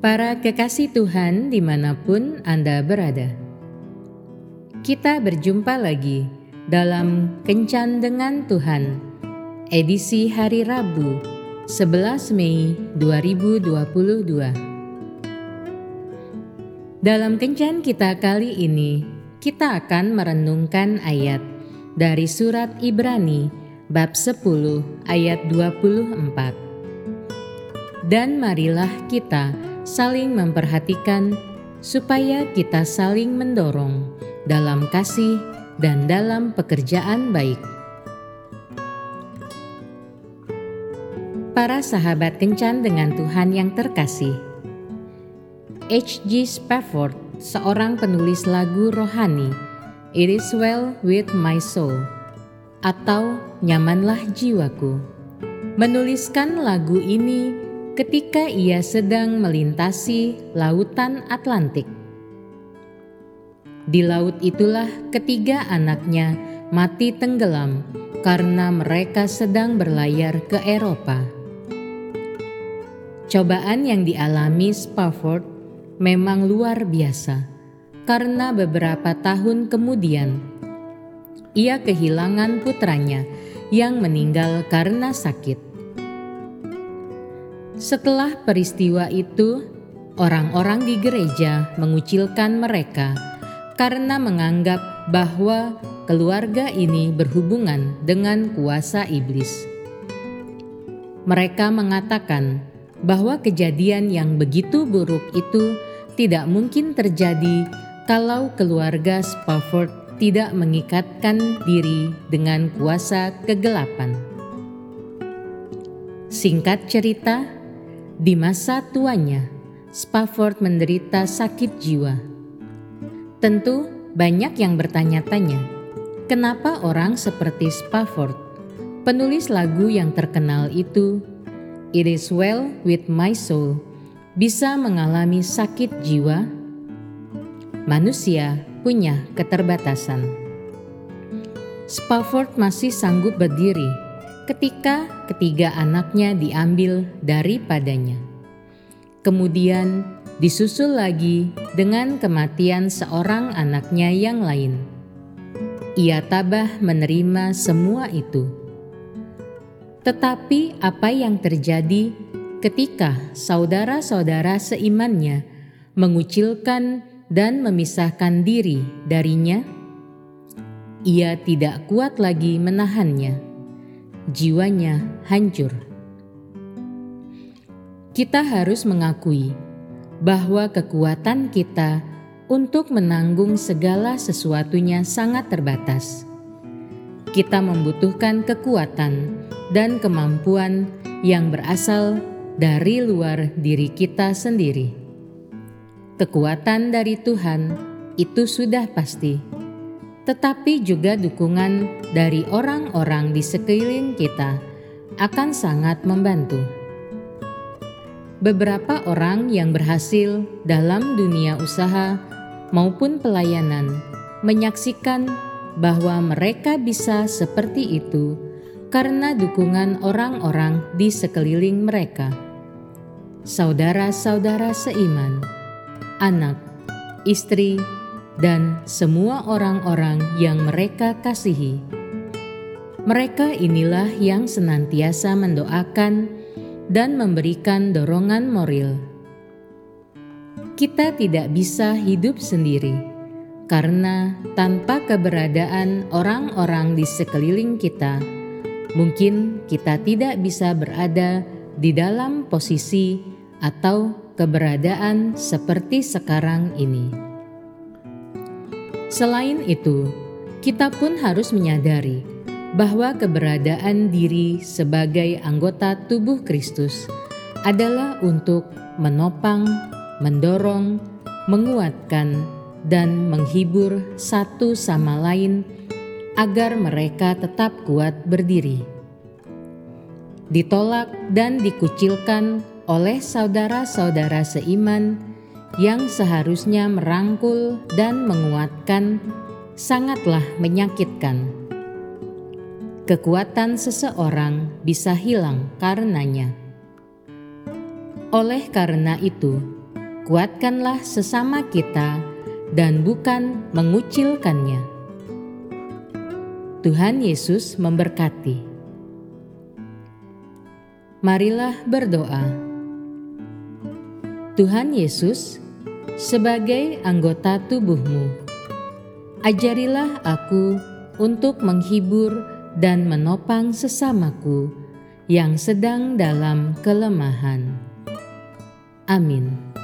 Para kekasih Tuhan di mana pun Anda berada. Kita berjumpa lagi dalam Kencan dengan Tuhan, edisi hari Rabu 11 Mei 2022. Dalam Kencan kita kali ini, kita akan merenungkan ayat dari surat Ibrani bab 10 ayat 24. Dan marilah kita saling memperhatikan supaya kita saling mendorong dalam kasih dan dalam pekerjaan baik. Para sahabat kencan dengan Tuhan yang terkasih. H.G. Spafford, seorang penulis lagu rohani, It is well with my soul, atau Nyamanlah Jiwaku, menuliskan lagu ini ketika ia sedang melintasi lautan Atlantik. Di laut itulah ketiga anaknya mati tenggelam karena mereka sedang berlayar ke Eropa. Cobaan yang dialami Spafford memang luar biasa karena beberapa tahun kemudian ia kehilangan putranya yang meninggal karena sakit. Setelah peristiwa itu, orang-orang di gereja mengucilkan mereka karena menganggap bahwa keluarga ini berhubungan dengan kuasa iblis. Mereka mengatakan bahwa kejadian yang begitu buruk itu tidak mungkin terjadi kalau keluarga Spafford tidak mengikatkan diri dengan kuasa kegelapan. Singkat cerita, di masa tuanya, Spafford menderita sakit jiwa. Tentu banyak yang bertanya-tanya, kenapa orang seperti Spafford, penulis lagu yang terkenal itu, It is well with my soul, bisa mengalami sakit jiwa? Manusia punya keterbatasan. Spafford masih sanggup berdiri ketika ketiga anaknya diambil daripadanya. Kemudian disusul lagi dengan kematian seorang anaknya yang lain. Ia tabah menerima semua itu. Tetapi apa yang terjadi ketika saudara-saudara seimannya mengucilkan dan memisahkan diri darinya? Ia tidak kuat lagi menahannya jiwanya hancur. Kita harus mengakui bahwa kekuatan kita untuk menanggung segala sesuatunya sangat terbatas. Kita membutuhkan kekuatan dan kemampuan yang berasal dari luar diri kita sendiri. Kekuatan dari Tuhan itu sudah pasti tetapi juga dukungan dari orang-orang di sekeliling kita akan sangat membantu. Beberapa orang yang berhasil dalam dunia usaha maupun pelayanan menyaksikan bahwa mereka bisa seperti itu karena dukungan orang-orang di sekeliling mereka. Saudara-saudara seiman, anak, istri, dan semua orang-orang yang mereka kasihi. Mereka inilah yang senantiasa mendoakan dan memberikan dorongan moral. Kita tidak bisa hidup sendiri karena tanpa keberadaan orang-orang di sekeliling kita, mungkin kita tidak bisa berada di dalam posisi atau keberadaan seperti sekarang ini. Selain itu, kita pun harus menyadari bahwa keberadaan diri sebagai anggota tubuh Kristus adalah untuk menopang, mendorong, menguatkan, dan menghibur satu sama lain agar mereka tetap kuat berdiri. Ditolak dan dikucilkan oleh saudara-saudara seiman yang seharusnya merangkul dan menguatkan sangatlah menyakitkan. Kekuatan seseorang bisa hilang karenanya. Oleh karena itu, kuatkanlah sesama kita dan bukan mengucilkannya. Tuhan Yesus memberkati. Marilah berdoa. Tuhan Yesus, sebagai anggota tubuhmu, ajarilah aku untuk menghibur dan menopang sesamaku yang sedang dalam kelemahan. Amin.